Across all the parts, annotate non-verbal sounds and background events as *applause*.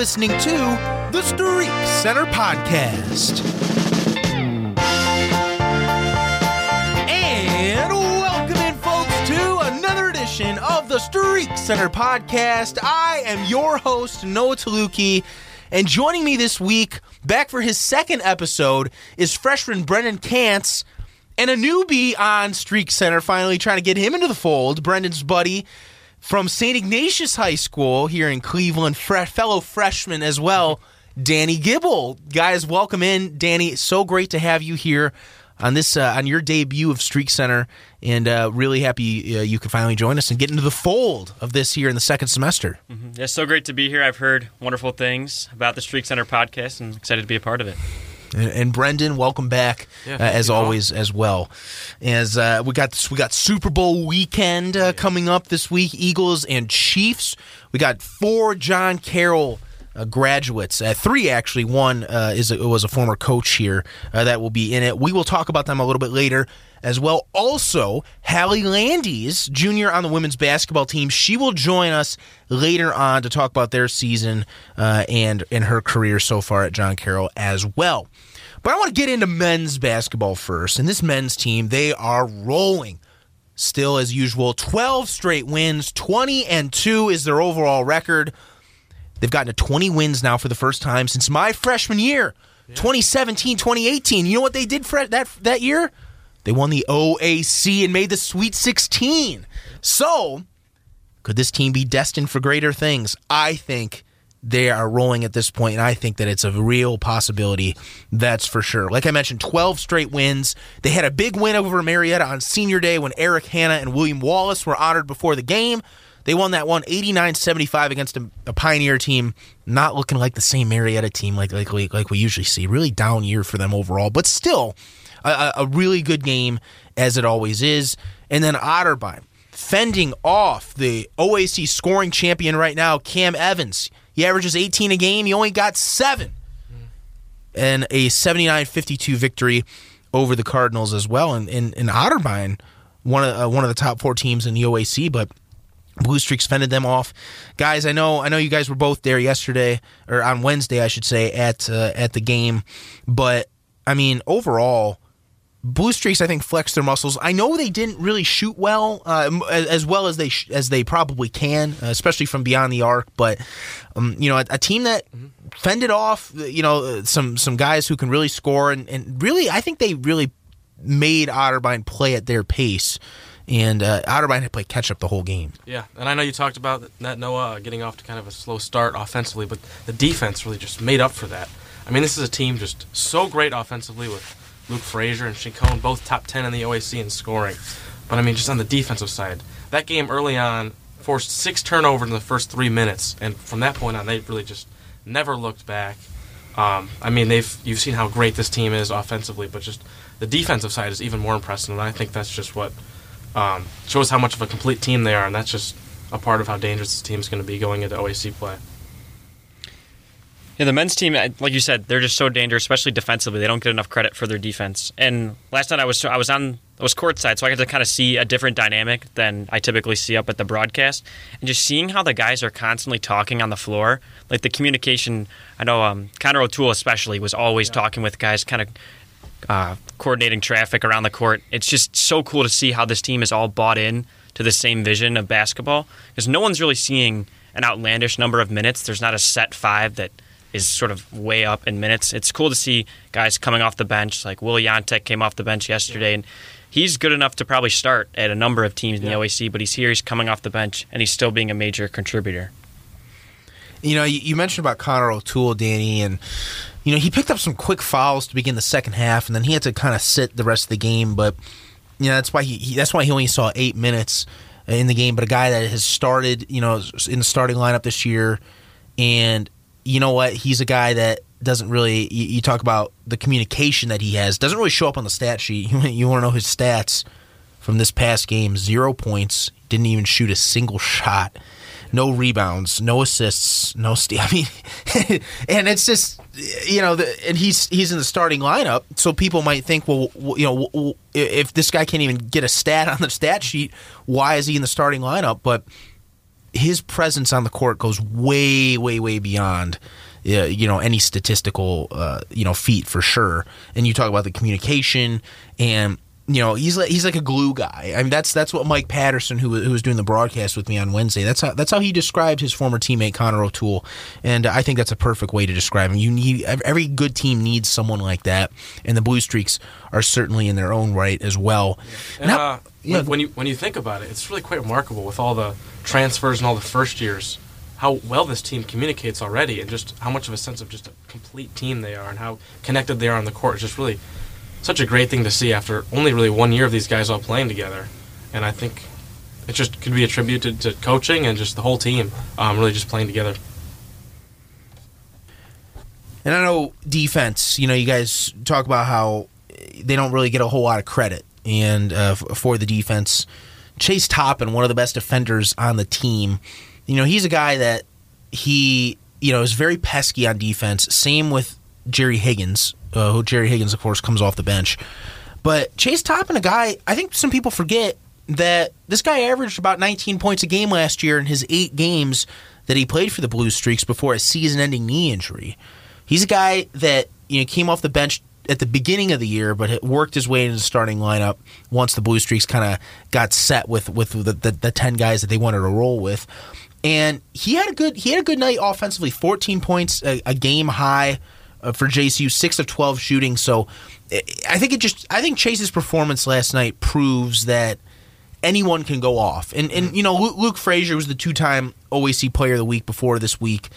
listening to the Streak Center Podcast. And welcome in, folks, to another edition of the Streak Center Podcast. I am your host, Noah Taluki, and joining me this week, back for his second episode, is freshman Brendan Kantz and a newbie on Streak Center, finally trying to get him into the fold, Brendan's buddy from St. Ignatius High School here in Cleveland, fre- fellow freshman as well, Danny Gibel. Guys, welcome in. Danny, so great to have you here on this uh, on your debut of Streak Center, and uh, really happy uh, you could finally join us and get into the fold of this here in the second semester. Mm-hmm. Yeah, so great to be here. I've heard wonderful things about the Streak Center podcast, and excited to be a part of it. And, and Brendan, welcome back yeah, uh, as always as well. As uh, we got this, we got Super Bowl weekend uh, yeah. coming up this week. Eagles and Chiefs. We got four John Carroll uh, graduates. Uh, three actually. One uh, is a, was a former coach here uh, that will be in it. We will talk about them a little bit later as well. Also, Halle Landies, junior on the women's basketball team, she will join us later on to talk about their season uh, and and her career so far at John Carroll as well. But I want to get into men's basketball first. And this men's team, they are rolling. Still as usual, 12 straight wins, 20 and 2 is their overall record. They've gotten to 20 wins now for the first time since my freshman year, yeah. 2017, 2018. You know what they did for that that year? They won the OAC and made the Sweet 16. So, could this team be destined for greater things? I think they are rolling at this point, and I think that it's a real possibility. That's for sure. Like I mentioned, 12 straight wins. They had a big win over Marietta on senior day when Eric Hanna and William Wallace were honored before the game. They won that one 89-75 against a, a, Pioneer team, not looking like the same Marietta team like like like we usually see. Really down year for them overall, but still a, a really good game as it always is. And then Otterbein fending off the OAC scoring champion right now, Cam Evans. He averages 18 a game. He only got seven. And a 79 52 victory over the Cardinals as well. And, and, and Otterbein, one of, uh, one of the top four teams in the OAC, but Blue Streaks fended them off, guys. I know, I know you guys were both there yesterday or on Wednesday, I should say, at uh, at the game. But I mean, overall, Blue Streaks I think flexed their muscles. I know they didn't really shoot well, uh, as well as they sh- as they probably can, uh, especially from beyond the arc. But um, you know, a, a, team that fended off, you know, some some guys who can really score, and, and really, I think they really made Otterbein play at their pace and uh, Otterbein had played catch up the whole game. Yeah, and I know you talked about that Noah uh, getting off to kind of a slow start offensively, but the defense really just made up for that. I mean, this is a team just so great offensively with Luke Frazier and Chacon, both top 10 in the OAC in scoring. But I mean, just on the defensive side, that game early on forced six turnovers in the first three minutes, and from that point on, they really just never looked back. Um, I mean, they've you've seen how great this team is offensively, but just the defensive side is even more impressive, and I think that's just what um, shows how much of a complete team they are, and that's just a part of how dangerous this team is going to be going into OAC play. Yeah, the men's team, like you said, they're just so dangerous, especially defensively. They don't get enough credit for their defense. And last night I was I was on I was courtside, so I got to kind of see a different dynamic than I typically see up at the broadcast, and just seeing how the guys are constantly talking on the floor, like the communication. I know um, Connor O'Toole especially was always yeah. talking with guys, kind of uh, coordinating traffic around the court. It's just so cool to see how this team is all bought in to the same vision of basketball because no one's really seeing an outlandish number of minutes. There's not a set five that is sort of way up in minutes. It's cool to see guys coming off the bench, like Will Yantek came off the bench yesterday, yeah. and he's good enough to probably start at a number of teams in yeah. the OAC, but he's here, he's coming off the bench, and he's still being a major contributor. You know, you mentioned about Connor O'Toole, Danny, and you know he picked up some quick fouls to begin the second half, and then he had to kind of sit the rest of the game. But you know that's why he, he that's why he only saw eight minutes in the game. But a guy that has started, you know, in the starting lineup this year, and you know what, he's a guy that doesn't really. You, you talk about the communication that he has doesn't really show up on the stat sheet. *laughs* You, want to know his stats from this past game: zero points, didn't even shoot a single shot no rebounds, no assists, no. *laughs* I mean, and it's just you know, the, and he's he's in the starting lineup, so people might think, well, you know, if this guy can't even get a stat *laughs* on the stat sheet, why is he in the starting lineup? But his presence on the court goes way, way, way beyond uh, you know any statistical uh, you know feat for sure. And you talk about the communication and you know he's like he's like a glue guy. I mean that's that's what Mike Patterson who who was doing the broadcast with me on Wednesday. That's how that's how he described his former teammate Connor O'Toole, and I think that's a perfect way to describe him. You need every good team needs someone like that, and the Blue Streaks are certainly in their own right as well. And, now, uh, yeah, when, when you when you think about it, it's really quite remarkable with all the transfers and all the first years how well this team communicates already and just how much of a sense of just a complete team they are and how connected they are on the court It's just really such a great thing to see after only really one year of these guys all playing together. And I think it just could be attributed to coaching and just the whole team um, really just playing together. And I know defense, you know, you guys talk about how they don't really get a whole lot of credit and uh, for the defense. Chase Toppin, one of the best defenders on the team, you know, he's a guy that he, you know, is very pesky on defense. Same with Jerry Higgins, uh, who Jerry Higgins, of course, comes off the bench. But Chase Toppin, a guy, I think some people forget that this guy averaged about 19 points a game last year in his eight games that he played for the Blue Streaks before a season-ending knee injury. He's a guy that you know came off the bench at the beginning of the year, but it worked his way into the starting lineup once the Blue Streaks kind of got set with with the, the, the ten guys that they wanted to roll with. And he had a good he had a good night offensively, 14 points, a, a game high uh, for JCU, six of 12 shooting. So I think it just I think Chase's performance last night proves that anyone can go off. And and you know Luke Frazier was the two time OAC Player of the Week before this week,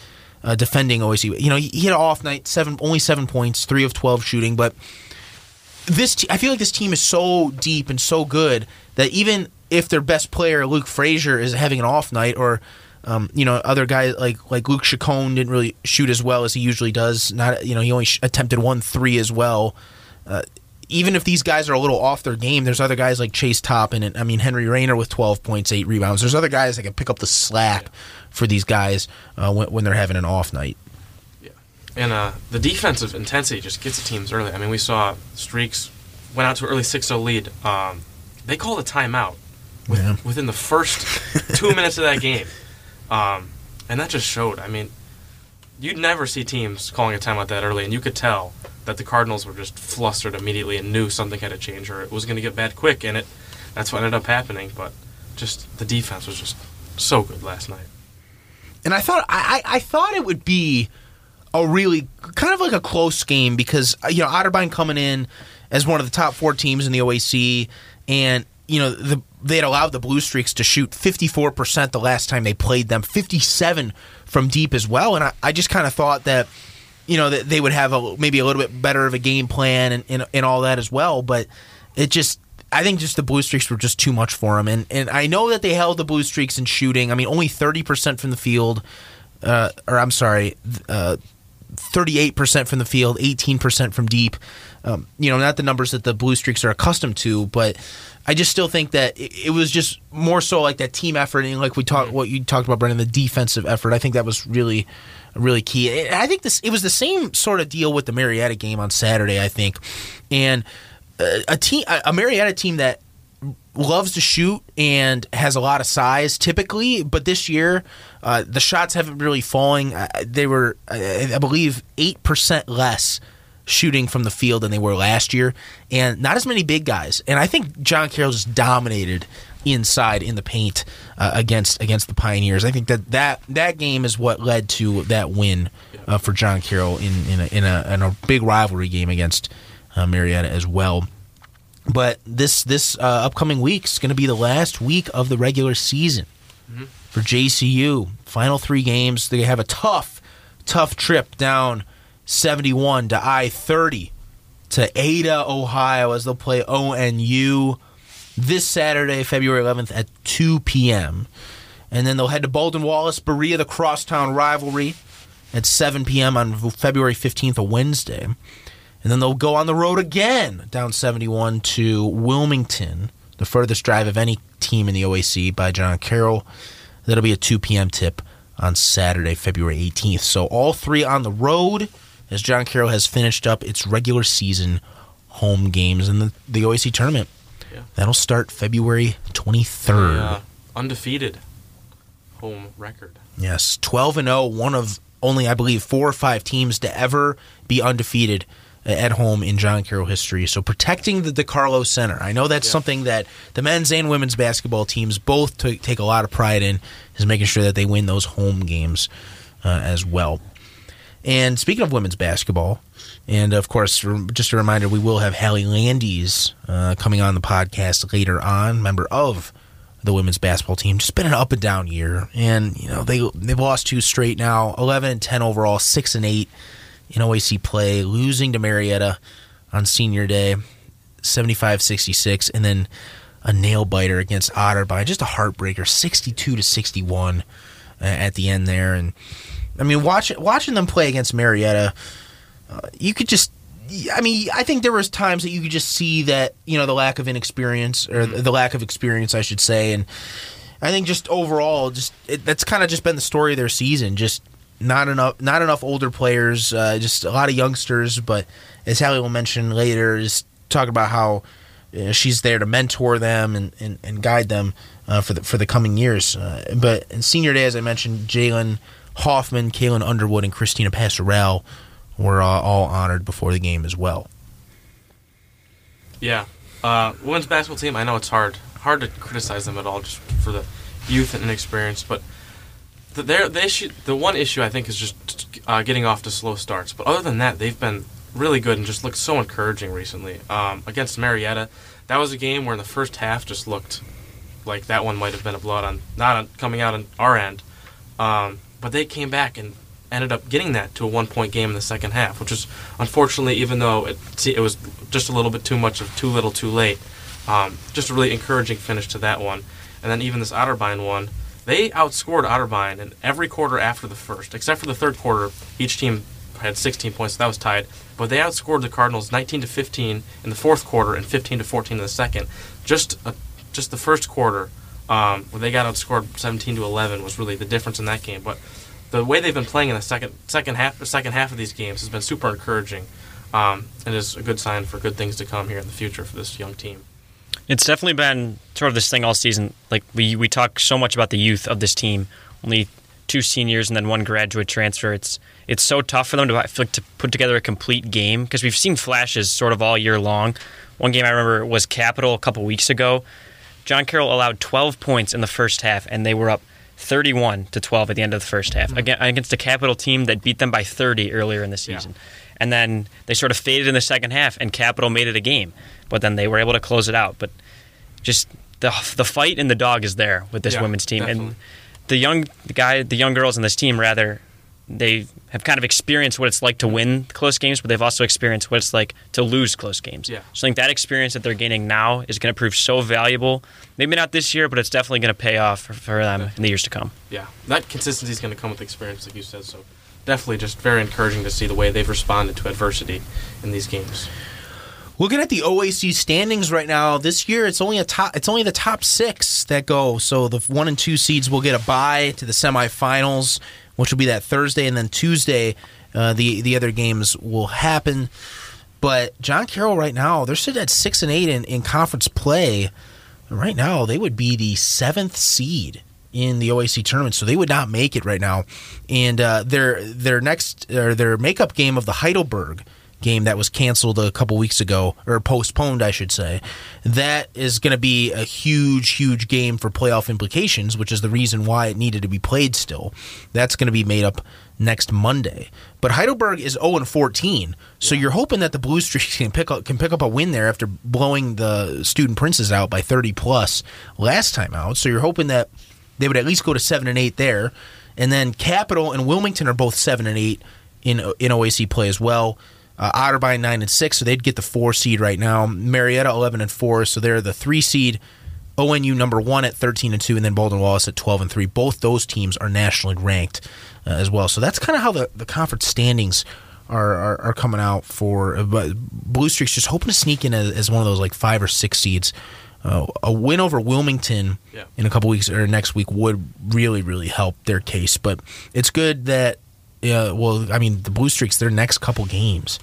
uh, defending OAC. You know he, he had an off night, seven only seven points, three of 12 shooting, but this I feel like this team is so deep and so good that even if their best player Luke Frazier is having an off night or um, you know, other guys like like Luke Chacon didn't really shoot as well as he usually does. Not you know he only sh- attempted one three as well. Uh, even if these guys are a little off their game, there's other guys like Chase Toppin and I mean Henry Rayner with 12 points, eight rebounds. There's other guys that can pick up the slack for these guys uh, when, when, they're having an off night. Yeah, and uh, the defensive intensity just gets the teams early. I mean, we saw Streaks went out to an early 6-0 lead. Um, they called a timeout with, yeah. within the first *laughs* two minutes of that game. Um, and that just showed. I mean, you'd never see teams calling a timeout that early, and you could tell that the Cardinals were just flustered immediately and knew something had to change or it was going to get bad quick, and it that's what ended up happening. But just the defense was just so good last night. And I thought I, I thought it would be a really kind of like a close game because uh, you know Otterbein coming in as one of the top four teams in the OAC, and you know the they had allowed the Blue Streaks to shoot 54% the last time they played them, 57 from deep as well. And I, I just kind of thought that, you know, that they would have a, maybe a little bit better of a game plan and, and, and all that as well. But it just, I think just the Blue Streaks were just too much for them. And, and I know that they held the Blue Streaks in shooting. I mean, only 30% from the field, uh, or I'm sorry, uh, 38% from the field, 18% from deep. Um, you know, not the numbers that the Blue Streaks are accustomed to, but I just still think that it, it was just more so like that team effort and like we talked what you talked about, Brendan, the defensive effort. I think that was really, really key. I think this it was the same sort of deal with the Marietta game on Saturday. I think, and uh, a team, a Marietta team that loves to shoot and has a lot of size typically, but this year uh, the shots haven't really falling. They were, I believe, eight percent less shooting from the field than they were last year, and not as many big guys. And I think John Carroll just dominated inside in the paint uh, against against the Pioneers. I think that, that that game is what led to that win uh, for John Carroll in in a, in a, in a big rivalry game against uh, Marietta as well. But this this uh, upcoming week is going to be the last week of the regular season mm-hmm. for JCU. Final three games. They have a tough, tough trip down 71 to I 30 to Ada, Ohio, as they'll play ONU this Saturday, February 11th at 2 p.m. And then they'll head to Baldwin Wallace, Berea, the crosstown rivalry at 7 p.m. on February 15th, a Wednesday. And then they'll go on the road again down 71 to Wilmington, the furthest drive of any team in the OAC by John Carroll. That'll be a 2 p.m. tip on Saturday, February 18th. So all three on the road as John Carroll has finished up its regular season home games in the, the OAC tournament. Yeah. That'll start February 23rd. Yeah. Undefeated. home record. Yes, 12 and 0, one of only I believe four or five teams to ever be undefeated at home in John Carroll history. So protecting the DeCarlo Center. I know that's yeah. something that the men's and women's basketball teams both t- take a lot of pride in is making sure that they win those home games uh, as well. And speaking of women's basketball, and of course, just a reminder, we will have Halle Landies uh, coming on the podcast later on, member of the women's basketball team. Just been an up and down year, and you know they they've lost two straight now, eleven and ten overall, six and eight in OAC play, losing to Marietta on senior day, 75-66, and then a nail biter against Otterbein, just a heartbreaker, sixty-two to sixty-one uh, at the end there, and I mean, watching watching them play against Marietta, uh, you could just. I mean, I think there was times that you could just see that you know the lack of inexperience or the lack of experience, I should say, and I think just overall, just it, that's kind of just been the story of their season. Just not enough, not enough older players, uh, just a lot of youngsters. But as Halle will mention later, is talk about how you know, she's there to mentor them and, and, and guide them uh, for the for the coming years. Uh, but in senior day, as I mentioned, Jalen Hoffman, Kaylin Underwood, and Christina Pastorell were uh, all honored before the game as well. Yeah, uh, women's basketball team. I know it's hard hard to criticize them at all just for the youth and inexperience, but the, they issue, the one issue I think is just uh, getting off to slow starts. But other than that, they've been really good and just looked so encouraging recently. Um, against Marietta, that was a game where in the first half just looked like that one might have been a blowout on not coming out on our end. Um, but they came back and ended up getting that to a one point game in the second half, which is unfortunately, even though it, it was just a little bit too much of too little too late, um, just a really encouraging finish to that one. And then even this Otterbein one, they outscored Otterbein in every quarter after the first, except for the third quarter. Each team had 16 points, so that was tied. But they outscored the Cardinals 19 to 15 in the fourth quarter and 15 to 14 in the second. Just a, just the first quarter um, they got outscored 17 to 11 was really the difference in that game. But the way they've been playing in the second second half the second half of these games has been super encouraging, um, and is a good sign for good things to come here in the future for this young team. It's definitely been sort of this thing all season. Like we we talk so much about the youth of this team. Only two seniors and then one graduate transfer. It's it's so tough for them to like, to put together a complete game because we've seen flashes sort of all year long. One game I remember was Capital a couple weeks ago. John Carroll allowed 12 points in the first half, and they were up 31 to 12 at the end of the first half mm-hmm. Again, against a Capital team that beat them by 30 earlier in the season. Yeah. And then they sort of faded in the second half, and Capital made it a game, but then they were able to close it out. But just the the fight and the dog is there with this yeah, women's team, definitely. and the young the guy, the young girls in this team rather they have kind of experienced what it's like to win close games, but they've also experienced what it's like to lose close games. Yeah. So I think that experience that they're gaining now is going to prove so valuable. Maybe not this year, but it's definitely going to pay off for, for them in the years to come. Yeah, that consistency is going to come with experience, like you said. So definitely just very encouraging to see the way they've responded to adversity in these games. Looking at the OAC standings right now, this year it's only a top. It's only the top six that go. So the one and two seeds will get a bye to the semifinals which will be that Thursday, and then Tuesday, uh, the the other games will happen. But John Carroll right now, they're sitting at six and eight in, in conference play. Right now, they would be the seventh seed in the OAC tournament, so they would not make it right now. And uh, their their next or their makeup game of the Heidelberg game that was canceled a couple weeks ago or postponed, I should say. That is going to be a huge, huge game for playoff implications, which is the reason why it needed to be played still. That's going to be made up next Monday. But Heidelberg is 0 and 14, so yeah. you're hoping that the Blue Streaks can pick up can pick up a win there after blowing the Student Princes out by 30 plus last time out. So you're hoping that they would at least go to 7 and 8 there. And then Capital and Wilmington are both 7 and 8 in in OAC play as well. Uh, Otterbein nine and six, so they'd get the four seed right now. Marietta eleven and four, so they're the three seed. ONU number one at thirteen and two, and then Baldwin Wallace at twelve and three. Both those teams are nationally ranked uh, as well. So that's kind of how the, the conference standings are, are, are coming out for. Uh, Blue Streaks just hoping to sneak in as, as, one of those like five or six seeds. Uh, a win over Wilmington yeah. in a couple weeks or next week would really really help their case. But it's good that yeah, well, I mean, the Blue Streaks, their next couple games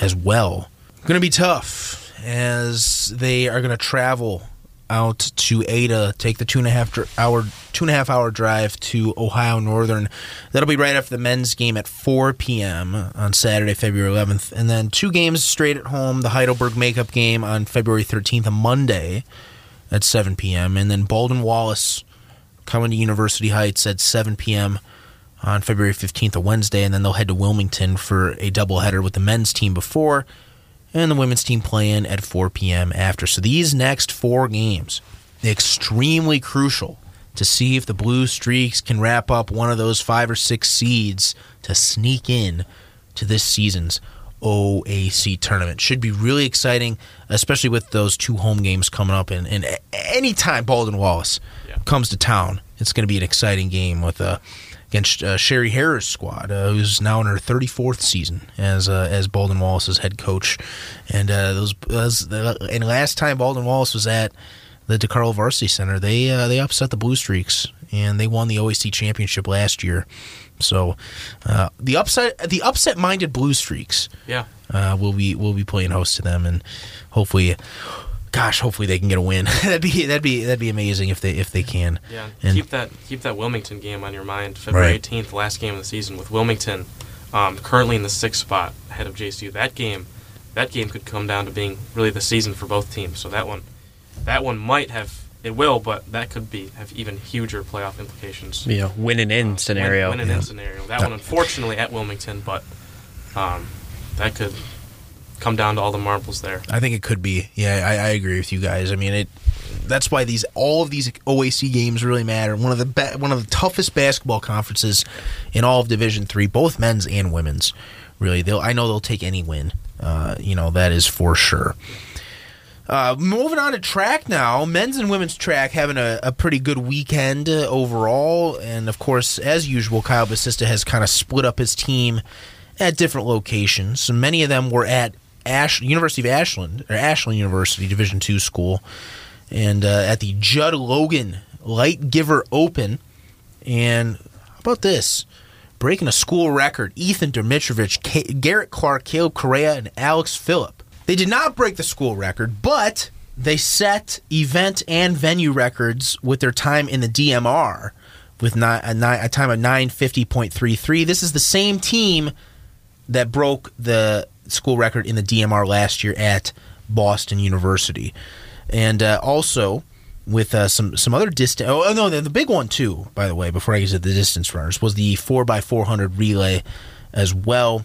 as well, going to be tough as they are going to travel out to Ada, take the two and a half hour two and a half hour drive to Ohio Northern. That'll be right after the men's game at 4 p.m. on Saturday, February 11th, and then two games straight at home. The Heidelberg makeup game on February 13th, a Monday, at 7 p.m., and then Baldwin Wallace coming to University Heights at 7 p.m. on February 15th, a Wednesday, and then they'll head to Wilmington for a doubleheader with the men's team before and the women's team playing at 4 p.m. after. So these next four games, extremely crucial to see if the Blue Streaks can wrap up one of those five or six seeds to sneak in to this season's OAC tournament. Should be really exciting, especially with those two home games coming up. And, and anytime Baldwin Wallace yeah. comes to town, it's going to be an exciting game with a. Uh, against uh, Cheri Harrer's squad, uh, who's now in her 34th season as uh, as Baldwin Wallace's head coach. And uh, those, those and last time Baldwin Wallace was at the DeCarlo Varsity Center, they uh, they upset the Blue Streaks and they won the OAC championship last year. So uh, the upset the upset minded Blue Streaks, yeah, will be will be playing host to them, and hopefully gosh, hopefully they can get a win. *laughs* that'd be that'd be that'd be amazing if they if they can. Yeah, and keep that keep that Wilmington game on your mind. February eighteenth, right. last game of the season with Wilmington, um, currently in the sixth spot ahead of JCU. That game, that game could come down to being really the season for both teams. So that one, that one might have. It will, but that could be have even huger playoff implications. Yeah, win and in uh, scenario. Win, and yeah. in scenario. That one, unfortunately, at Wilmington, but um, that could come down to all the marbles there. I think it could be. Yeah, I, I agree with you guys. I mean, it. That's why these all of these OAC games really matter. One of the be, one of the toughest basketball conferences in all of Division Three, both men's and women's. Really, they'll. I know they'll take any win. Uh, you know that is for sure. Uh, moving on to track now, men's and women's track having a, a pretty good weekend uh, overall, and of course, as usual, Kyle Basista has kind of split up his team at different locations. So many of them were at Ash University of Ashland or Ashland University Division two school, and uh, at the Judd Logan Light Giver Open. And how about this? Breaking a school record, Ethan Dimitrovich, K- Garrett Clark, Caleb Correa, and Alex Phillip. They did not break the school record, but they set event and venue records with their time in the DMR with a, a time of 950.33. This is the same team that broke the school record in the DMR last year at Boston University, and uh, also with uh, some some other distance. Oh no, the, the, big one too. By the way, before I get to the distance runners, was the four x four hundred relay as well.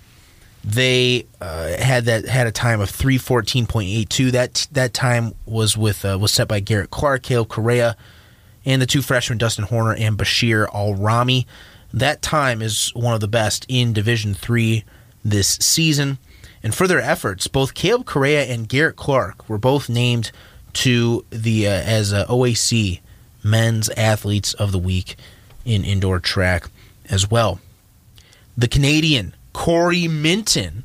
They uh, had that had a time of three fourteen point eight two. That that time was with uh, was set by Garrett Clark, Caleb Correa, and the two freshmen Dustin Horner and Bashir Al Rami. That time is one of the best in Division Three this season. And for their efforts, both Caleb Correa and Garrett Clark were both named to the uh, as uh, OAC Men's Athletes of the Week in indoor track as well. The Canadian Corey Minton,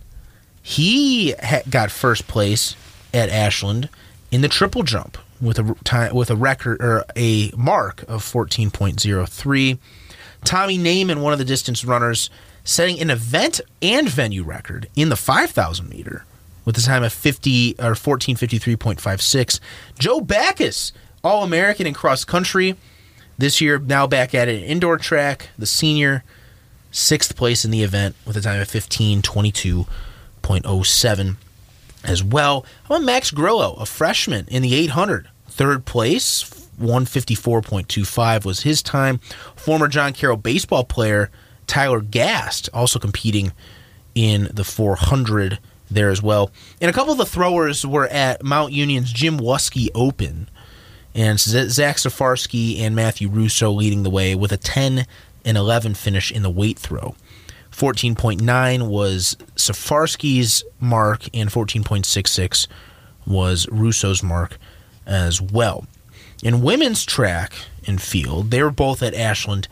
he ha- got first place at Ashland in the triple jump with a time with a record or a mark of 14.03. Tommy Naiman, one of the distance runners, setting an event and venue record in the 5,000 meter with a time of 50 or 1453.56. Joe Backus, All American in cross country this year, now back at an indoor track, the senior, sixth place in the event with a time of 1522.07 as well. How about Max Grillo, a freshman in the 800, third place, 154.25 was his time. Former John Carroll baseball player Tyler Gast also competing in the 400 there as well. And a couple of the throwers were at Mount Union's Jim Wuske Open. And Zach Safarsky and Matthew Russo leading the way with a 10 and 11 finish in the weight throw. 14.9 was Safarsky's mark, and 14.66 was Russo's mark as well. In women's track and field, they were both at Ashland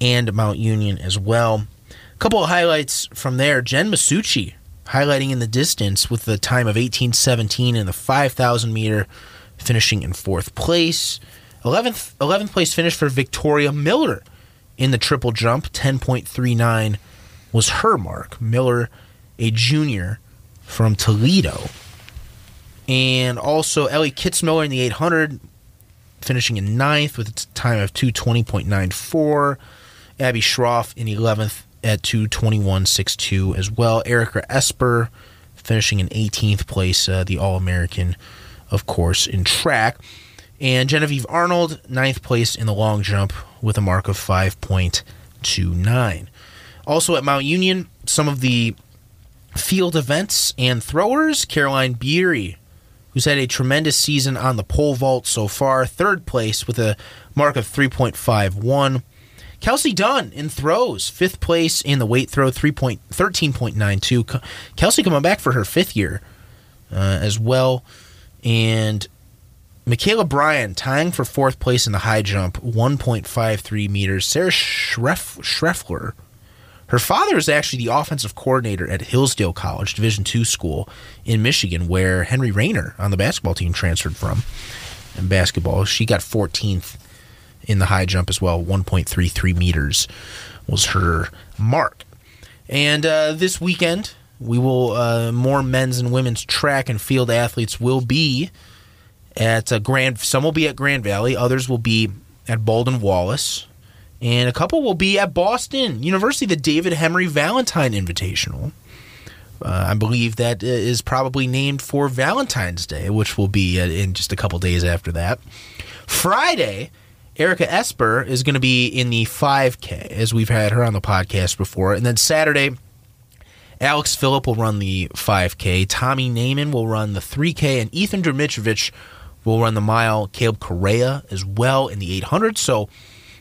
and Mount Union as well. A couple of highlights from there. Jen Masucci highlighting in the distance with the time of 1817 in the 5,000 meter, finishing in fourth place. 11th, 11th place finish for Victoria Miller in the triple jump. 10.39 was her mark. Miller, a junior from Toledo. And also Ellie Kitzmiller in the 800 finishing in ninth with a time of 220.94. Abby Schroff in 11th at 221.62 as well. Erica Esper finishing in 18th place, uh, the All American, of course, in track. And Genevieve Arnold, ninth place in the long jump with a mark of 5.29. Also at Mount Union, some of the field events and throwers. Caroline Beery, who's had a tremendous season on the pole vault so far, third place with a mark of 3.51. Kelsey Dunn in throws, fifth place in the weight throw, 13.92. Kelsey coming back for her fifth year uh, as well. And Michaela Bryan tying for fourth place in the high jump, 1.53 meters. Sarah Schreff- Schreffler, her father is actually the offensive coordinator at Hillsdale College, Division II school in Michigan, where Henry Rayner on the basketball team transferred from. In basketball, she got 14th in the high jump as well. 1.33 meters was her mark. And uh, this weekend, we will uh, more men's and women's track and field athletes will be at uh, Grand. Some will be at Grand Valley. Others will be at Baldwin Wallace, and a couple will be at Boston University, the David Henry Valentine Invitational. Uh, I believe that uh, probably named for Valentine's Day, which will be uh, in just a couple days after that. Friday, Erica Esper is going to be in the 5K, as we've had her on the podcast before. And then Saturday, Alex Phillip will run the 5K. Tommy Naiman will run the 3K. And Ethan Dimitrovic will run the mile. Caleb Correa as well in the 800. So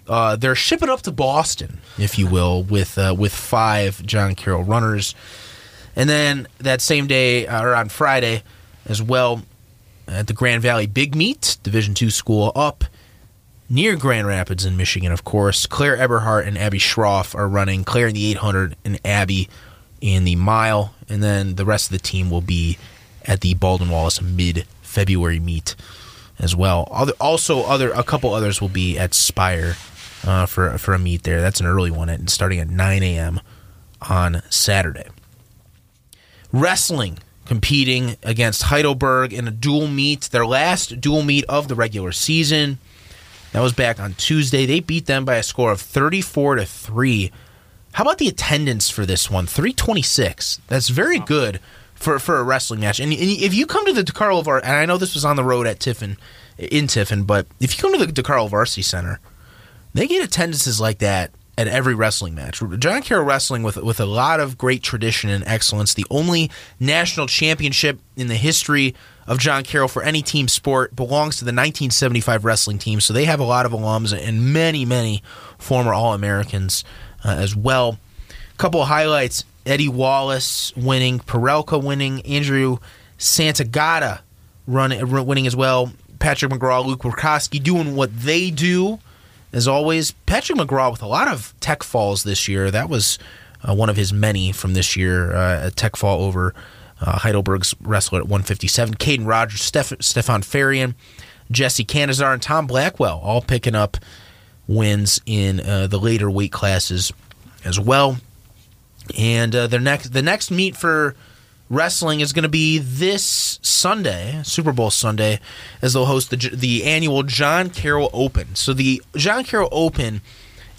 uh, they're shipping up to Boston, if you will, with uh, with five John Carroll runners. And then that same day, uh, or on Friday as well, at the Grand Valley Big Meet, Division two school up near Grand Rapids in Michigan, of course. Claire Eberhardt and Abby Schroff are running. Claire in the 800 and Abby in the mile. And then the rest of the team will be at the Baldwin Wallace mid February meet as well. Also, other a couple others will be at Spire uh, for for a meet there. That's an early one, and starting at 9 a.m. on Saturday. Wrestling competing against Heidelberg in a dual meet, their last dual meet of the regular season. That was back on Tuesday. They beat them by a score of 34 to 3. How about the attendance for this one? 326. That's very good for, for a wrestling match. And, if you come to the DeCarlo Var, and I know this was on the road at Tiffin, in Tiffin, but if you come to the DeCarlo Varsity Center, they get attendances like that at every wrestling match. John Carroll Wrestling with with a lot of great tradition and excellence. The only national championship in the history of John Carroll for any team sport belongs to the 1975 wrestling team. So they have a lot of alums and many, many former All Americans uh, as well. A couple of highlights Eddie Wallace winning, Perelka winning, Andrew Santagata running, winning as well. Patrick McGraw, Luke Warkowski doing what they do. As always, Patrick McGraw with a lot of tech falls this year. That was uh, one of his many from this year. Uh, a tech fall over uh, Heidelberg's wrestler at 157. Caden Rogers, Steph- Stefan Farian, Jesse Canizar, and Tom Blackwell all picking up wins in uh, the later weight classes as well. And uh, their next the next meet for wrestling is going to be this Sunday, Super Bowl Sunday, as they'll host the the annual John Carroll Open. So the John Carroll Open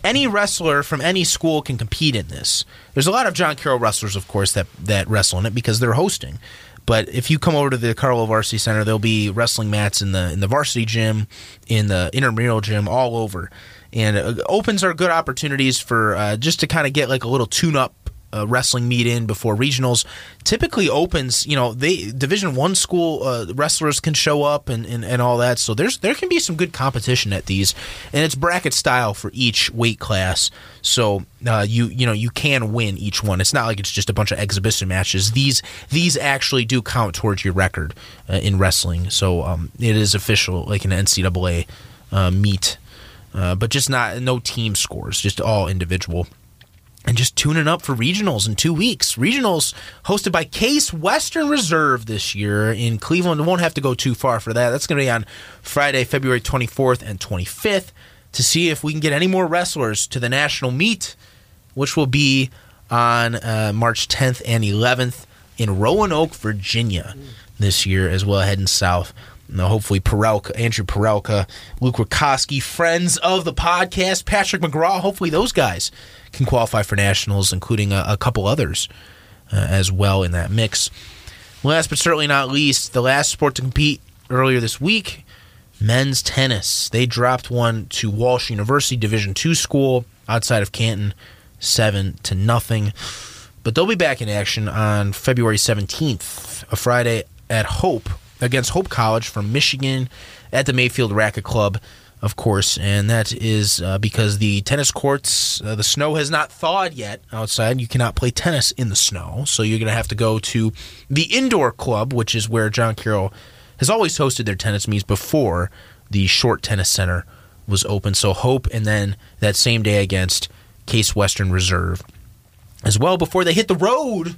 any wrestler from any school can compete in this. There's a lot of John Carroll wrestlers, of course, that that wrestle in it because they're hosting. But if you come over to DeCarlo Varsity Center, there'll be wrestling mats in the in the varsity gym, in the intramural gym, all over. And uh, opens are good opportunities for uh, just to kind of get like a little tune up uh, wrestling meet in before regionals typically opens you know they division one school uh, wrestlers can show up and, and, and all that. So there's there can be some good competition at these and it's bracket style for each weight class. So uh, you you know you can win each one. It's not like it's just a bunch of exhibition matches. These these actually do count towards your record uh, in wrestling. So um, it is official like an ncaa uh, meet. Uh, but just not no team scores just all individual and just tuning up for regionals in two weeks. Regionals hosted by Case Western Reserve this year in Cleveland. Won't have to go too far for that. That's going to be on Friday, February 24th and 25th to see if we can get any more wrestlers to the national meet, which will be on uh, March 10th and 11th in Roanoke, Virginia this year as well, heading south Now, hopefully, Perelka, Andrew Perelka, Luke Rikoski, friends of the podcast, Patrick McGraw. Hopefully, those guys can qualify for nationals, including a, a couple others uh, as well in that mix. Last but certainly not least, the last sport to compete earlier this week, men's tennis. They dropped one to Walsh University Division two school outside of Canton, seven to nothing. But they'll be back in action on February 17th, a Friday at Hope against Hope College from Michigan at the Mayfield Racket Club, of course. And that is uh, because the tennis courts, uh, the snow has not thawed yet outside. You cannot play tennis in the snow. So you're going to have to go to the indoor club, which is where John Carroll has always hosted their tennis meets before the Short Tennis Center was open. So Hope, and then that same day against Case Western Reserve as well before they hit the road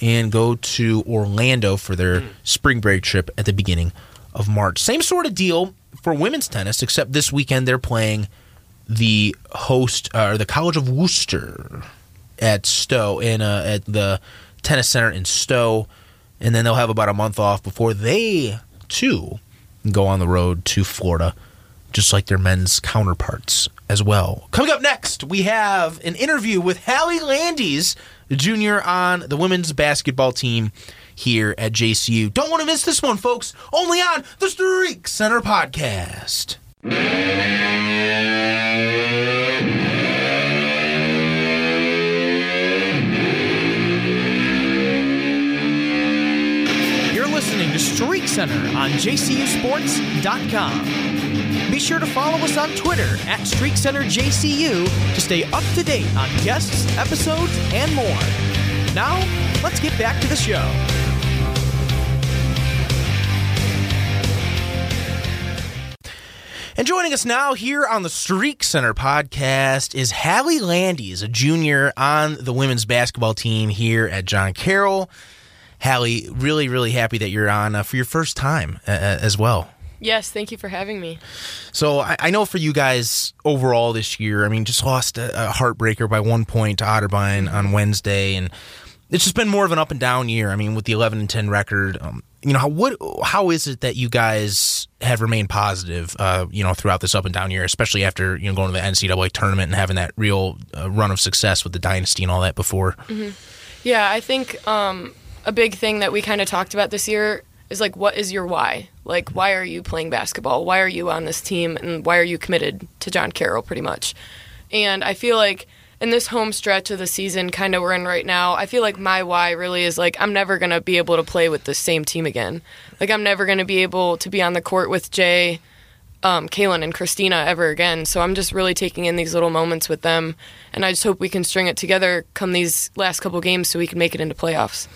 and go to Orlando for their mm. spring break trip at the beginning of March. Same sort of deal for women's tennis, except this weekend they're playing the host uh, or the College of Wooster at Stow in uh, at the tennis center in Stow, and then they'll have about a month off before they too go on the road to Florida, just like their men's counterparts as well. Coming up next, we have an interview with Halle Landies junior on the women's basketball team here at JCU. Don't want to miss this one, folks. Only on the Streak Center podcast. You're listening to Streak Center on JCUSports.com. Be sure to follow us on Twitter at StreakCenterJCU to stay up to date on guests, episodes, and more. Now, let's get back to the show. And joining us now here on the Streak Center podcast is Halle Landies, a junior on the women's basketball team here at John Carroll. Halle, really, really happy that you're on uh, for your first time uh, as well. Yes, thank you for having me. So I, I, know for you guys overall this year, I mean, just lost a, a heartbreaker by one point to Otterbein on Wednesday, and it's just been more of an up and down year. I mean, with the eleven and ten record, um, you know how what how is it that you guys have remained positive, uh, you know, throughout this up and down year, especially after you know going to the NCAA tournament and having that real uh, run of success with the dynasty and all that before. Mm-hmm. Yeah, I think um, a big thing that we kind of talked about this year is like, what is your why? Like, why are you playing basketball? Why are you on this team? And why are you committed to John Carroll, pretty much? And I feel like in this home stretch of the season, kind of we're in right now, I feel like my why really is like, I'm never going to be able to play with the same team again. Like, I'm never going to be able to be on the court with Jay, um, and Christina ever again. So I'm just really taking in these little moments with them. And I just hope we can string it together come these last couple games so we can make it into playoffs.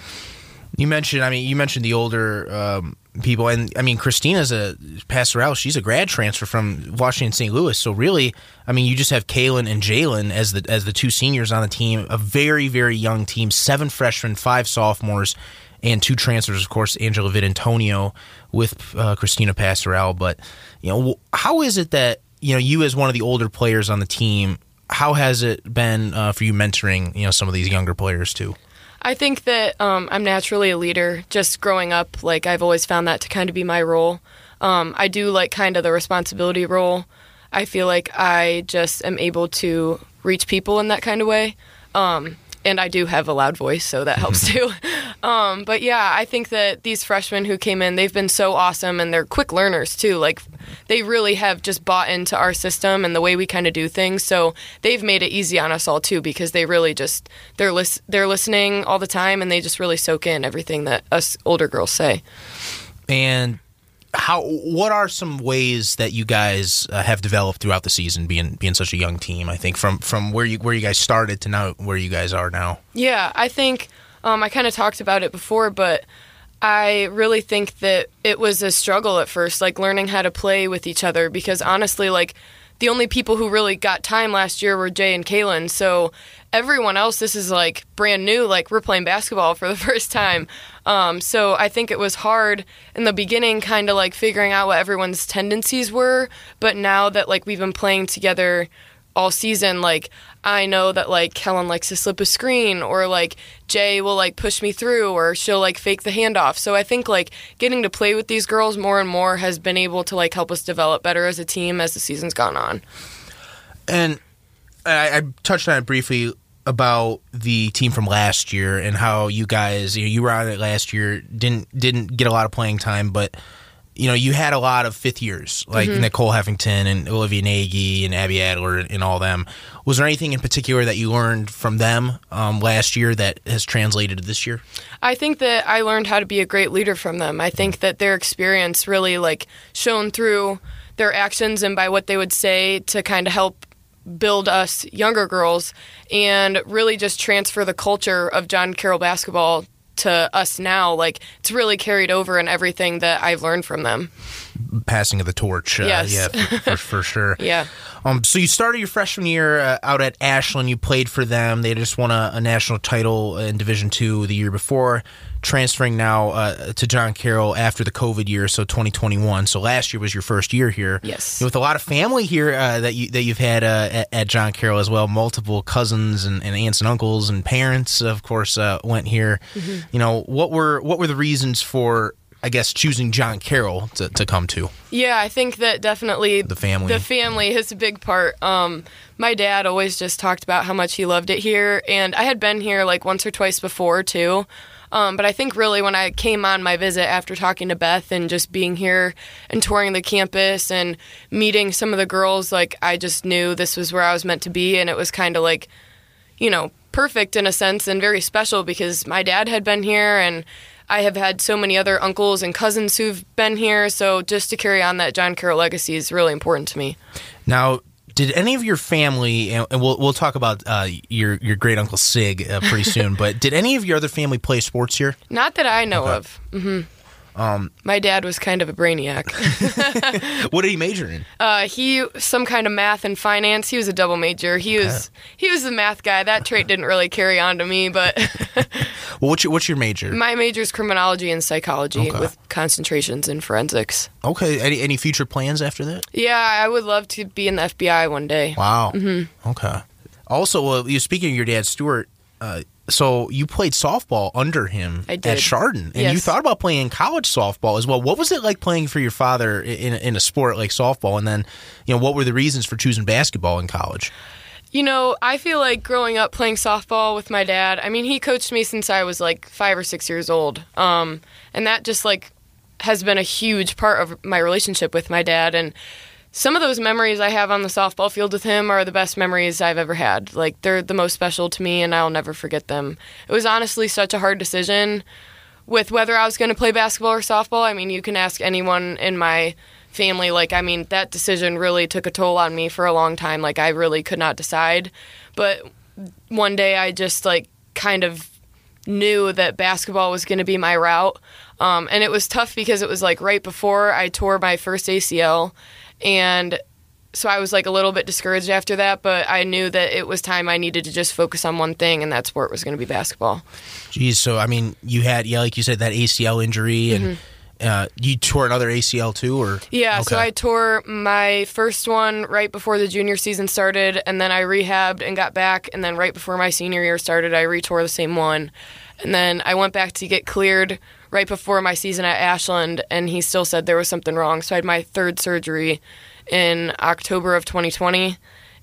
You mentioned, I mean, you mentioned the older um, people, and I mean, Christina's a Pastorell. She's a grad transfer from Washington St. Louis. So really, I mean, you just have Kaylin and Jalen as the as the two seniors on the team. A very very young team, seven freshmen, five sophomores, and two transfers. Of course, Angela Vidantonio with uh, Christina Pastorell. But you know, how is it that you know you as one of the older players on the team? How has it been uh, for you mentoring you know some of these younger players too? I think that um, I'm naturally a leader. Just growing up, like I've always found that to kind of be my role. Um, I do like kind of the responsibility role. I feel like I just am able to reach people in that kind of way. Um, and I do have a loud voice, so that helps *laughs* too. um, but yeah, I think that these freshmen who came in, they've been so awesome, and they're quick learners too. Like they really have just bought into our system and the way we kind of do things. So they've made it easy on us all too, because they really just they're lis- they're listening all the time, and they just really soak in everything that us older girls say. And how what are some ways that you guys uh, have developed throughout the season being being such a young team? I think from from where you where you guys started to now where you guys are now. Yeah i think um, i kind of talked about it before but i really think that it was a struggle at first like learning how to play with each other because honestly like the only people who really got time last year were Jay and Kaylin. So everyone else, this is like brand new. Like we're playing basketball for the *laughs* first time. Um, so I think it was hard in the beginning, kind of like figuring out what everyone's tendencies were. But now that like we've been playing together all season, like I know that like Kellen likes to slip a screen or like Jay will like push me through or she'll like fake the handoff. So I think like getting to play with these girls more and more has been able to like help us develop better as a team as the season's gone on. And I, I touched on it briefly about the team from last year and how you guys you, know, you were on it last year didn't didn't get a lot of playing time but you know you had a lot of fifth years like mm-hmm. Nicole Heffington and Olivia Nagy and Abby Adler and all them. Was there anything in particular that you learned from them um, last year that has translated to this year? I think that I learned how to be a great leader from them. I think that their experience really like shone through their actions and by what they would say to kind of help build us younger girls and really just transfer the culture of John Carroll basketball to us now. Like it's really carried over in everything that I've learned from them. Passing of the torch, uh, yes. yeah, for, for, *laughs* for, sure. yeah. Um, so you started your freshman year uh, out at Ashland. You played for them. They just won a, a national title in Division Two the year before transferring now uh, to John Carroll after the COVID year, so 2021. So last year was your first year here. Yes. With a lot of family here uh, that you that you've had uh, at, at, John Carroll as well, multiple cousins and, and aunts and uncles and parents, of course, uh, went here. Mm-hmm. You know, what were what were the reasons for I guess choosing John Carroll to, to come to. Yeah, I think that definitely the family. The family is a big part. Um, my dad always just talked about how much he loved it here, and I had been here like once or twice before too. Um, but I think really when I came on my visit after talking to Beth and just being here and touring the campus and meeting some of the girls, like I just knew this was where I was meant to be. And it was kind of like, you know, perfect in a sense and very special because my dad had been here and I have had so many other uncles and cousins who've been here. So just to carry on that John Carroll legacy is really important to me. Now, did any of your family and we'll we'll talk about uh, your your great uncle Sig uh, pretty soon, *laughs* but did any of your other family play sports here? Not that I know okay. of. Mm-hmm. Um, My dad was kind of a brainiac. *laughs* what did he major in? Uh, he some kind of math and finance. He was a double major. He was he was the math guy. That trait didn't really carry on to me, but. *laughs* well, what's your what's your major? My major is criminology and psychology okay. with concentrations in forensics. Okay. Any any future plans after that? Yeah, I would love to be in the FBI one day. Wow. Mm-hmm. Okay. Also, uh, you speaking of your dad, Stuart. Uh, so you played softball under him at Chardon, and yes. you thought about playing college softball as well. What was it like playing for your father in, in a sport like softball? And then, you know, what were the reasons for choosing basketball in college? You know, I feel like growing up playing softball with my dad. I mean, he coached me since I was like five or six years old, um, and that just like has been a huge part of my relationship with my dad. And some of those memories I have on the softball field with him are the best memories I've ever had. Like they're the most special to me and I'll never forget them. It was honestly such a hard decision with whether I was going to play basketball or softball. I mean, you can ask anyone in my family like I mean, that decision really took a toll on me for a long time. Like I really could not decide. But one day I just like kind of knew that basketball was going to be my route. Um, and it was tough because it was like right before I tore my first ACL and so I was like a little bit discouraged after that, but I knew that it was time I needed to just focus on one thing, and that sport was going to be basketball. Geez, so I mean, you had yeah, like you said, that ACL injury, and mm-hmm. uh, you tore another ACL too, or yeah. Okay. So I tore my first one right before the junior season started, and then I rehabbed and got back, and then right before my senior year started, I retore the same one, and then I went back to get cleared right before my season at Ashland, and he still said there was something wrong. So I had my third surgery in October of 2020.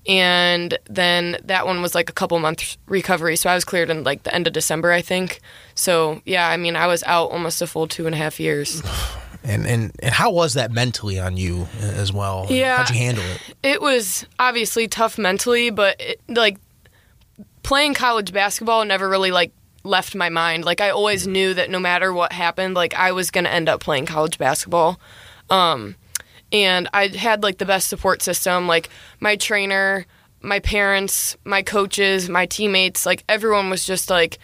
And then that one was like a couple months recovery. So I was cleared in like the end of December, I think. So yeah, I mean, I was out almost a full two and a half years. *sighs* And, and, and how was that mentally on you uh, as well? Yeah, how'd you handle it? It was obviously tough mentally, but it, like playing college basketball never really like left my mind. Like I always knew that no matter what happened, like I was going to end up playing college basketball. Um, and I had like the best support system, like my trainer, my parents, my coaches, my teammates, like everyone was just like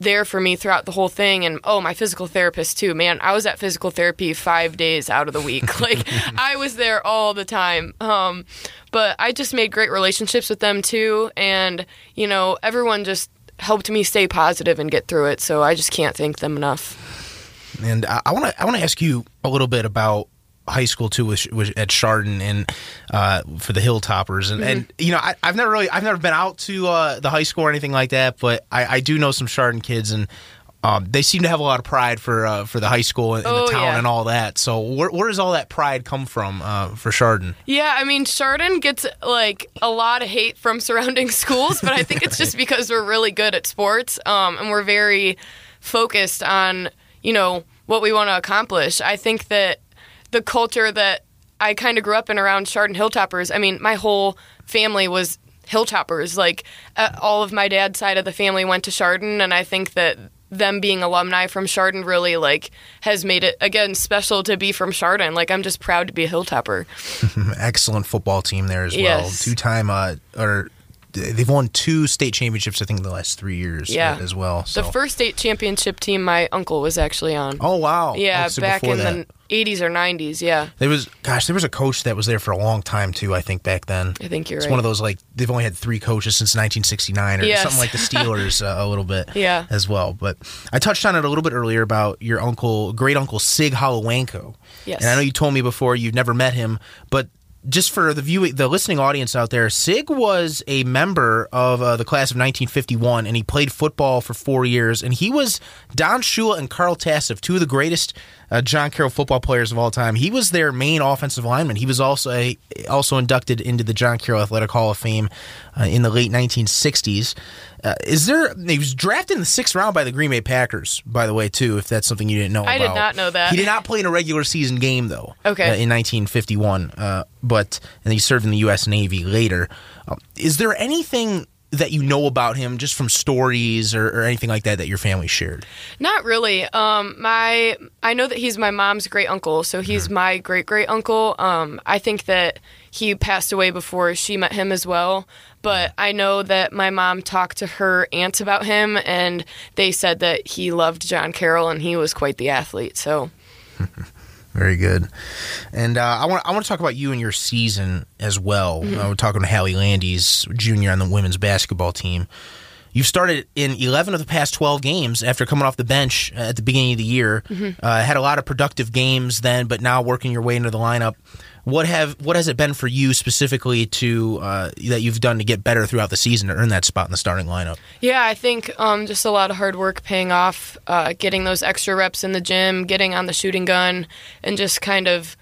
there for me throughout the whole thing. And oh my physical therapist too man. I was at physical therapy five days out of the week. *laughs* Like i was there all the time. Um, but i just made great relationships with them too. And you know everyone just helped me stay positive and get through it. So I just can't thank them enough. And I want to I want to ask you a little bit about high school too was, was at Chardon and uh, for the Hilltoppers and, mm-hmm. and you know I, have never really I've never been out to uh, the high school or anything like that but I, I do know some Chardon kids and um, they seem to have a lot of pride for uh, for the high school and, oh, the town yeah. and all that. So where, where, does all that pride come from uh, for Chardon? Yeah, I mean Chardon gets like a lot of hate from surrounding *laughs* schools, but I think it's just because we're really good at sports um, and we're very focused on you know what we want to accomplish. I think that the culture that I kind of grew up in around Chardon Hilltoppers. I mean, my whole family was Hilltoppers. Like uh, all of my dad's side of the family went to Chardon, and I think that them being alumni from Chardon really like has made it again special to be from Chardon. Like I'm just proud to be a Hilltopper. *laughs* Excellent football team there as yes. well. Two time uh, or they've won two state championships I think in the last three years yeah. as well. So. The first state championship team my uncle was actually on. Oh wow! Yeah, oh, back in that. the 80s or 90s, yeah. There was, gosh, there was a coach that was there for a long time too. I think back then. I think you're it's right. one of those like they've only had three coaches since 1969 or yes. something like the *laughs* Steelers uh, a little bit, yeah, as well. But I touched on it a little bit earlier about your uncle, great uncle Sig Holowanko. Yes, and I know you told me before you've never met him, but just for the viewing, the listening audience out there, Sig was a member of uh, the class of 1951, and he played football for four years. And he was Don Shula and Carl Taseff, two of the greatest uh, John Carroll football players of all time. He was their main offensive lineman. He was also a, also inducted into the John Carroll Athletic Hall of Fame uh, in the late 1960s. Uh, is there? He was drafted in the sixth round by the Green Bay Packers, by the way, too. If that's something you didn't know, I about. did not know that. He did not play in a regular season game though. Okay. Uh, in 1951, uh, but and he served in the U.S. Navy later. Um, is there anything that you know about him just from stories or, or, anything like that that your family shared? Not really. Um, my I know that he's my mom's great uncle, so he's mm-hmm. my great great uncle. Um, I think that he passed away before she met him as well. But I know that my mom talked to her aunt about him, and they said that he loved John Carroll and he was quite the athlete. So. *laughs* Very good. And uh, I want I want to talk about you and your season as well. Mm-hmm. Uh, we're talking to Halle Landies, junior on the women's basketball team. You've started in 11 of the past 12 games after coming off the bench at the beginning of the year. Mm-hmm. Uh, had a lot of productive games then, but now working your way into the lineup. What have what has it been for you specifically to uh, that you've done to get better throughout the season to earn that spot in the starting lineup? Yeah, I think um, just a lot of hard work paying off, uh, getting those extra reps in the gym, getting on the shooting gun, and just kind of.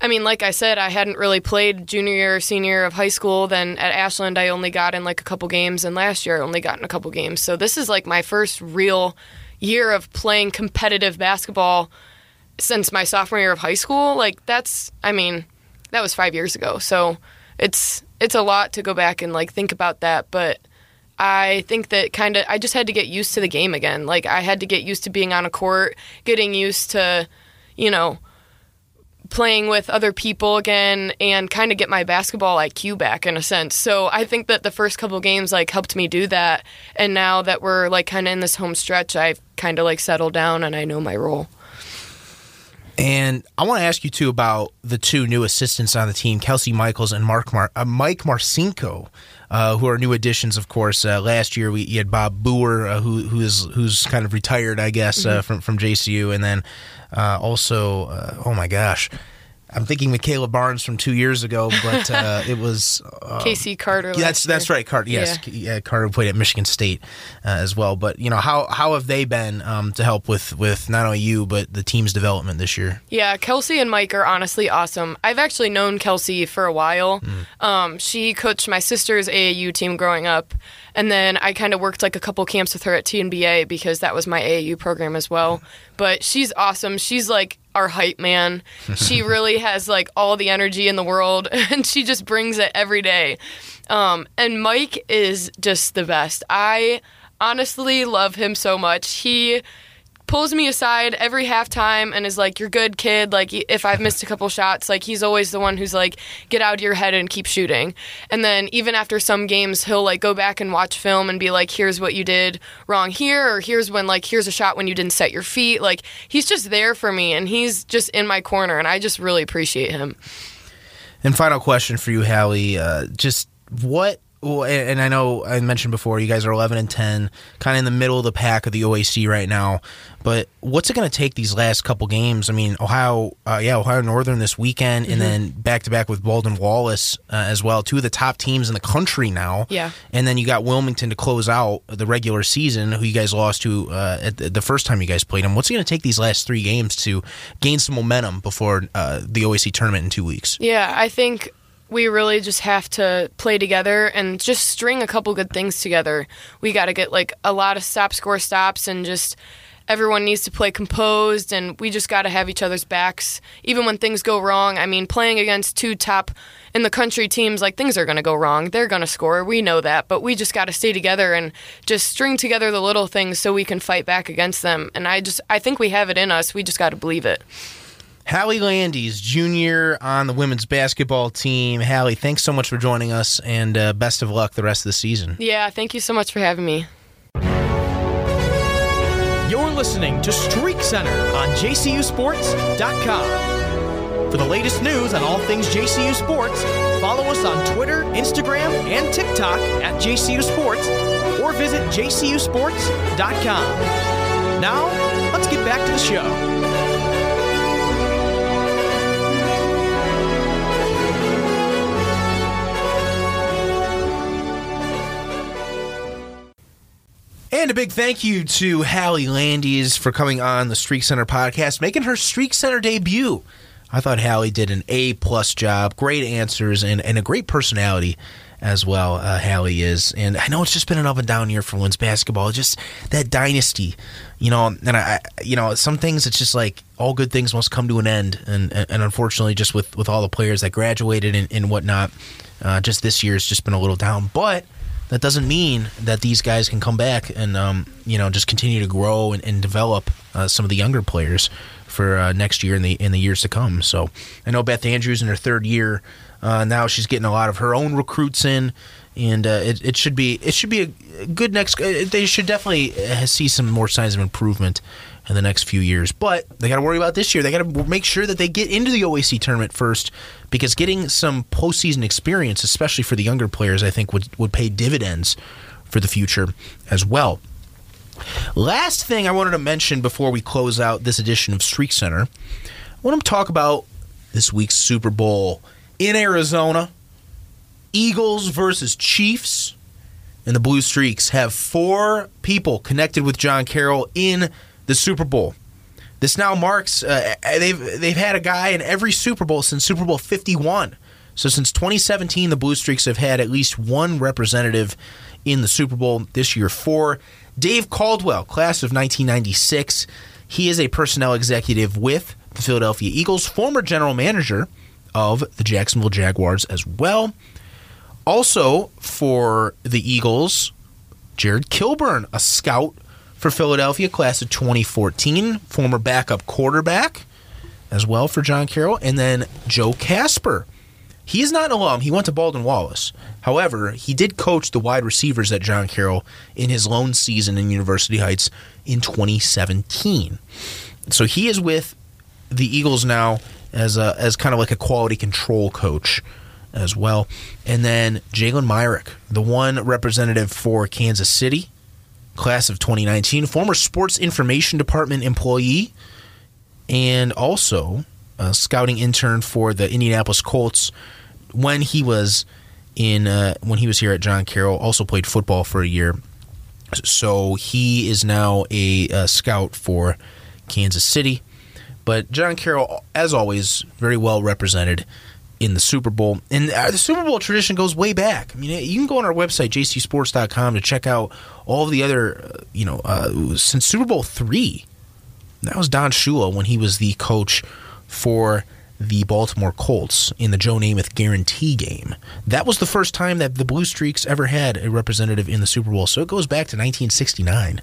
I mean, like I said, I hadn't really played junior year or senior of high school. Then at Ashland, I only got in like a couple games, and last year I only got in a couple games. So this is like my first real year of playing competitive basketball since my sophomore year of high school. Like that's, I mean, that was five years ago. So it's it's a lot to go back and like think about that, but I think that kind of I just had to get used to the game again. Like I had to get used to being on a court, getting used to, you know, playing with other people again and kind of get my basketball IQ back in a sense. So I think that the first couple games like helped me do that and now that we're like kind of in this home stretch, I've kind of like settled down and I know my role. And I want to ask you too about the two new assistants on the team, Kelsey Michaels and Mark Mar- uh, Mike Marcinko, uh, who are new additions. Of course, uh, last year we had Bob Boer, uh, who who's who's kind of retired, I guess, uh, mm-hmm. from from JCU, and then uh, also, oh my gosh, I'm thinking Michaela Barnes from two years ago, but uh, *laughs* it was uh, Casey Carter. that's that's right, Carter. Yes, yeah. yeah. Carter played at Michigan State uh, as well. But you know how how have they been um, to help with with not only you but the team's development this year? Yeah, Kelsey and Mike are honestly awesome. I've actually known Kelsey for a while. Mm. Um, she coached my sister's AAU team growing up, and then I kind of worked like a couple camps with her at TNBA because that was my AAU program as well. But she's awesome. She's like our hype man. She *laughs* really has like all the energy in the world *laughs* and she just brings it every day. Um, and Mike is just the best. I honestly love him so much. He pulls me aside every halftime and is like, "You're good, kid." Like if I've missed a couple shots, like he's always the one who's like, "Get out of your head and keep shooting." And then even after some games, he'll like go back and watch film and be like, "Here's what you did wrong here," or "Here's when like here's a shot when you didn't set your feet." Like he's just there for me and he's just in my corner and I just really appreciate him. And final question for you, Halle, uh, just what well, and I know I mentioned before, you guys are 11 and 10, kind of in the middle of the pack of the OAC right now. But what's it going to take these last couple games? I mean, Ohio, uh, yeah, Ohio Northern this weekend, mm-hmm. and then back to back with Baldwin Wallace uh, as well, two of the top teams in the country now. Yeah, and then you got Wilmington to close out the regular season, who you guys lost to uh, at the first time you guys played them. What's it going to take these last three games to gain some momentum before uh, the OAC tournament in two weeks? Yeah, I think we really just have to play together and just string a couple good things together. We got to get like a lot of stop score stops and just everyone needs to play composed and we just got to have each other's backs even when things go wrong. I mean, playing against two top in the country teams like things are going to go wrong. They're going to score. We know that, but we just got to stay together and just string together the little things so we can fight back against them. And I just I think we have it in us. We just got to believe it. Halle Landies, junior on the women's basketball team. Halle, thanks so much for joining us, and uh, best of luck the rest of the season. Yeah, thank you so much for having me. You're listening to Streak Center on JCUSports.com. For the latest news on all things JCU Sports, follow us on Twitter, Instagram, and TikTok at JCU Sports, or visit JCUSports.com. Now, let's get back to the show. And a big thank you to Halle Landies for coming on the Streak Center podcast, making her Streak Center debut. I thought Halle did an A plus job, great answers, and, and a great personality as well. Uh, Halle is, and I know it's just been an up and down year for women's basketball. Just that dynasty, you know. And I, you know, some things it's just like all good things must come to an end, and and unfortunately, just with with all the players that graduated and, and whatnot, uh, just this year has just been a little down, but that doesn't mean that these guys can come back and um, you know just continue to grow and, and develop uh, some of the younger players for uh, next year and the in the years to come. So I know Beth Andrews in her third year uh, now she's getting a lot of her own recruits in, and uh, it, it should be it should be a good next. Uh, they should definitely uh, see some more signs of improvement in the next few years. But they got to worry about this year. They got to make sure that they get into the OAC tournament first because getting some postseason experience, especially for the younger players, I think would, would pay dividends for the future as well. Last thing I wanted to mention before we close out this edition of Streak Center, I want to talk about this week's Super Bowl in Arizona. Eagles versus Chiefs. And the Blue Streaks have four people connected with John Carroll in the Super Bowl. This now marks uh, they've they've had a guy in every Super Bowl since Super Bowl 51. So since 2017, the Blue Streaks have had at least one representative in the Super Bowl this year. For Dave Caldwell, class of 1996, he is a personnel executive with the Philadelphia Eagles, former general manager of the Jacksonville Jaguars as well. Also for the Eagles, Jared Kilburn, a scout for Philadelphia, class of 2014, former backup quarterback as well for John Carroll, and then Joe Casper. He is not an alum. He went to Baldwin Wallace. However, he did coach the wide receivers at John Carroll in his lone season in University Heights in 2017. So he is with the Eagles now as a, as kind of like a quality control coach as well. And then Jalen Myrick, the one representative for Kansas City class of 2019, former Sports Information Department employee, and also a scouting intern for the Indianapolis Colts when he was in uh, when he was here at John Carroll. Also played football for a year, so he is now a, a scout for Kansas City. But John Carroll, as always, very well represented in the Super Bowl. And uh, the Super Bowl tradition goes way back. I mean, you can go on our website, jcsports.com, to check out all the other, uh, you know, uh, since Super Bowl three. That was Don Shula when he was the coach for the Baltimore Colts in the Joe Namath guarantee game. That was the first time that the Blue Streaks ever had a representative in the Super Bowl. So it goes back to 1969.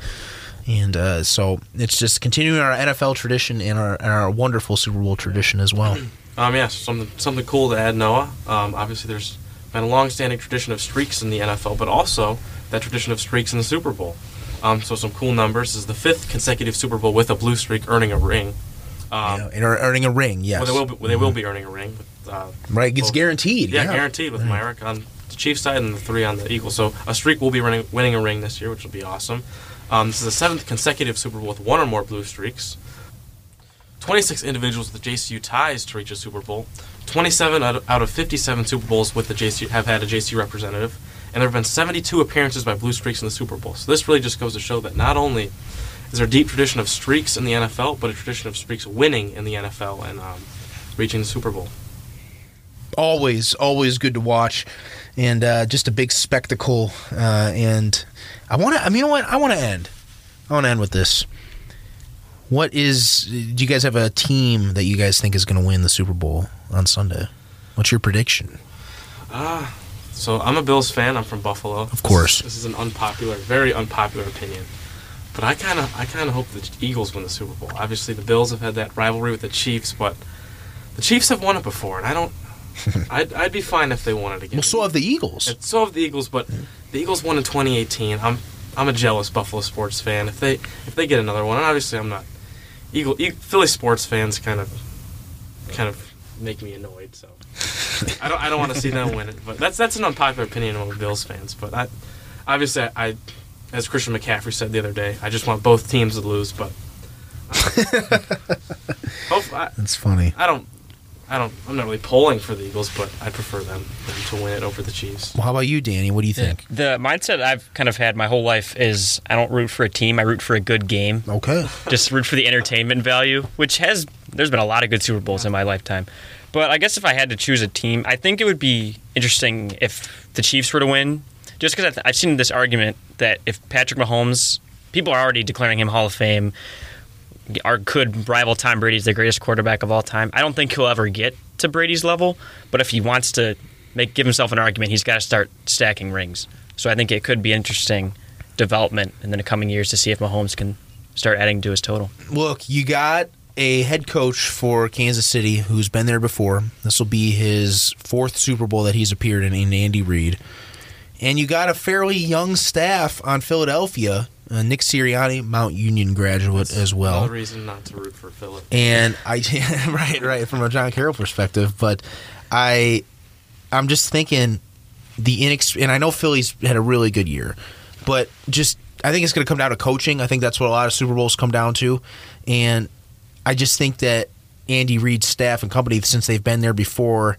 And uh, so it's just continuing our NFL tradition and our, and our wonderful Super Bowl tradition as well. Um, yeah, something something cool to add, Noah. Um, obviously, there's been a long-standing tradition of streaks in the NFL, but also that tradition of streaks in the Super Bowl. Um, so some cool numbers this is the fifth consecutive Super Bowl with a blue streak earning a ring. Um, yeah, and earning a ring, yes. Well, they will be, well, they will be earning a ring. With, uh, right, it's both, guaranteed. Yeah, yeah, guaranteed with right. Myrick on the Chiefs side and the three on the Eagles. So a streak will be running, winning a ring this year, which will be awesome. Um, this is the seventh consecutive Super Bowl with one or more blue streaks. 26 individuals with the JCU ties to reach a Super Bowl. 27 out of, out of 57 Super Bowls with the JCU have had a JCU representative, and there have been 72 appearances by blue streaks in the Super Bowl. So this really just goes to show that not only is there a deep tradition of streaks in the NFL, but a tradition of streaks winning in the NFL and um, reaching the Super Bowl. Always, always good to watch, and uh, just a big spectacle. Uh, and I want to. I mean, you know what? I want to end. I want to end with this. What is? Do you guys have a team that you guys think is going to win the Super Bowl on Sunday? What's your prediction? Ah, uh, so I'm a Bills fan. I'm from Buffalo. Of course. This, is an unpopular, very unpopular opinion. But I kind of, I kind of hope the Eagles win the Super Bowl. Obviously, the Bills have had that rivalry with the Chiefs, but the Chiefs have won it before, and I don't. *laughs* I'd, I'd be fine if they won it again. Well, so have the Eagles. And so have the Eagles, but the Eagles won in 2018. I'm, I'm a jealous Buffalo sports fan. If they, if they get another one, and obviously I'm not. Eagle, Eagle Philly sports fans kind of, kind of make me annoyed. So *laughs* I don't, I don't want to see them win it. But that's that's an unpopular opinion among Bills fans. But I, obviously I, I as Christian McCaffrey said the other day, I just want both teams to lose. But uh, *laughs* I, that's funny. I don't. I don't. I'm not really polling for the Eagles, but I prefer them, them to win it over the Chiefs. Well, how about you, Danny? What do you think? The mindset I've kind of had my whole life is I don't root for a team. I root for a good game. Okay. Just root for the entertainment value, which has there's been a lot of good Super Bowls in my lifetime. But I guess if I had to choose a team, I think it would be interesting if the Chiefs were to win. Just because I've seen this argument that if Patrick Mahomes, people are already declaring him Hall of Fame could rival Tom Brady as the greatest quarterback of all time. I don't think he'll ever get to Brady's level, but if he wants to make give himself an argument, he's got to start stacking rings. So I think it could be interesting development in the coming years to see if Mahomes can start adding to his total. Look, you got a head coach for Kansas City who's been there before. This will be his fourth Super Bowl that he's appeared in, in Andy Reid. And you got a fairly young staff on Philadelphia uh, Nick Sirianni, Mount Union graduate That's as well. Another reason not to root for Philip. And I, *laughs* right, right, from a John Carroll perspective, but I, I'm just thinking the inex, and I know Philly's had a really good year, but just I think it's going to come down to coaching. I think that's what a lot of Super Bowls come down to, and I just think that Andy Reid's staff and company, since they've been there before.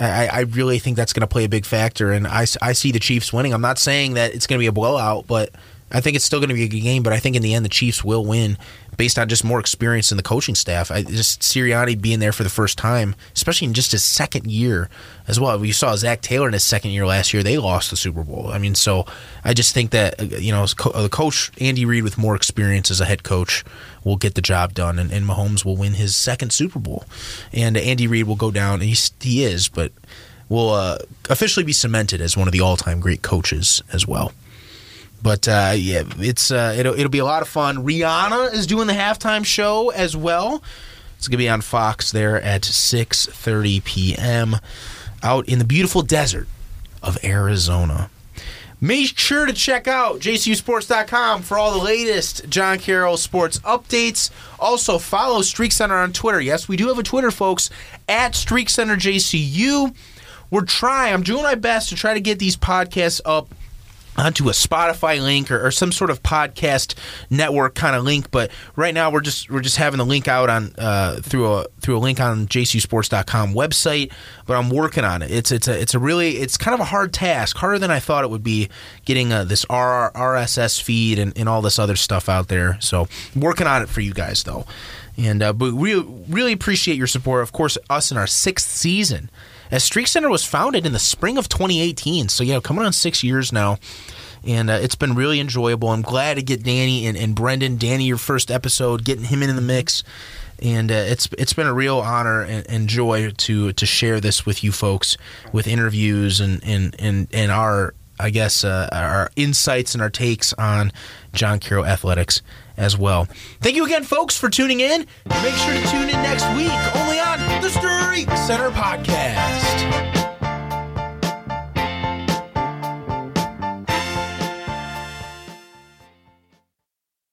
I, I really think that's going to play a big factor, and I, I see the Chiefs winning. I'm not saying that it's going to be a blowout, but I think it's still going to be a good game, but I think in the end the Chiefs will win based on just more experience in the coaching staff. I just Sirianni being there for the first time, especially in just his second year as well. We saw Zac Taylor in his second year last year; they lost the Super Bowl. I mean, so I just think that uh, you know the coach Andy Reid with more experience as a head coach will get the job done, and, and Mahomes will win his second Super Bowl, and Andy Reid will go down. And he he is, but will uh, officially be cemented as one of the all-time great coaches as well. But uh, yeah, it's uh, it'll it'll be a lot of fun. Rihanna is doing the halftime show as well. It's gonna be on Fox there at six thirty p.m. out in the beautiful desert of Arizona. Make sure to check out jcusports.com for all the latest John Carroll sports updates. Also, follow Streak Center on Twitter. Yes, we do have a Twitter, folks, at Streak Center JCU. We're trying, I'm doing my best to try to get these podcasts up onto a Spotify link or, or, some sort of podcast network kind of link. But right now we're just we're just having the link out on uh, through a through a link on jcusports.com website. But I'm working on it. It's it's a it's a really it's kind of a hard task, harder than I thought it would be getting uh, this RSS feed and, and all this other stuff out there. So working on it for you guys though. And uh, but we really appreciate your support. Of course, us in our sixth season as Streak Center was founded in the spring of 2018. So, yeah, coming on six years now. And uh, it's been really enjoyable. I'm glad to get Danny and, and Brendan. Danny, your first episode, getting him in the mix. And uh, it's it's been a real honor and, and, joy to to share this with you folks with interviews and and and, and our I guess uh, our insights and our takes on John Carroll athletics as well. Thank you again, folks, for tuning in. Make sure to tune in next week only on the Streak Center podcast.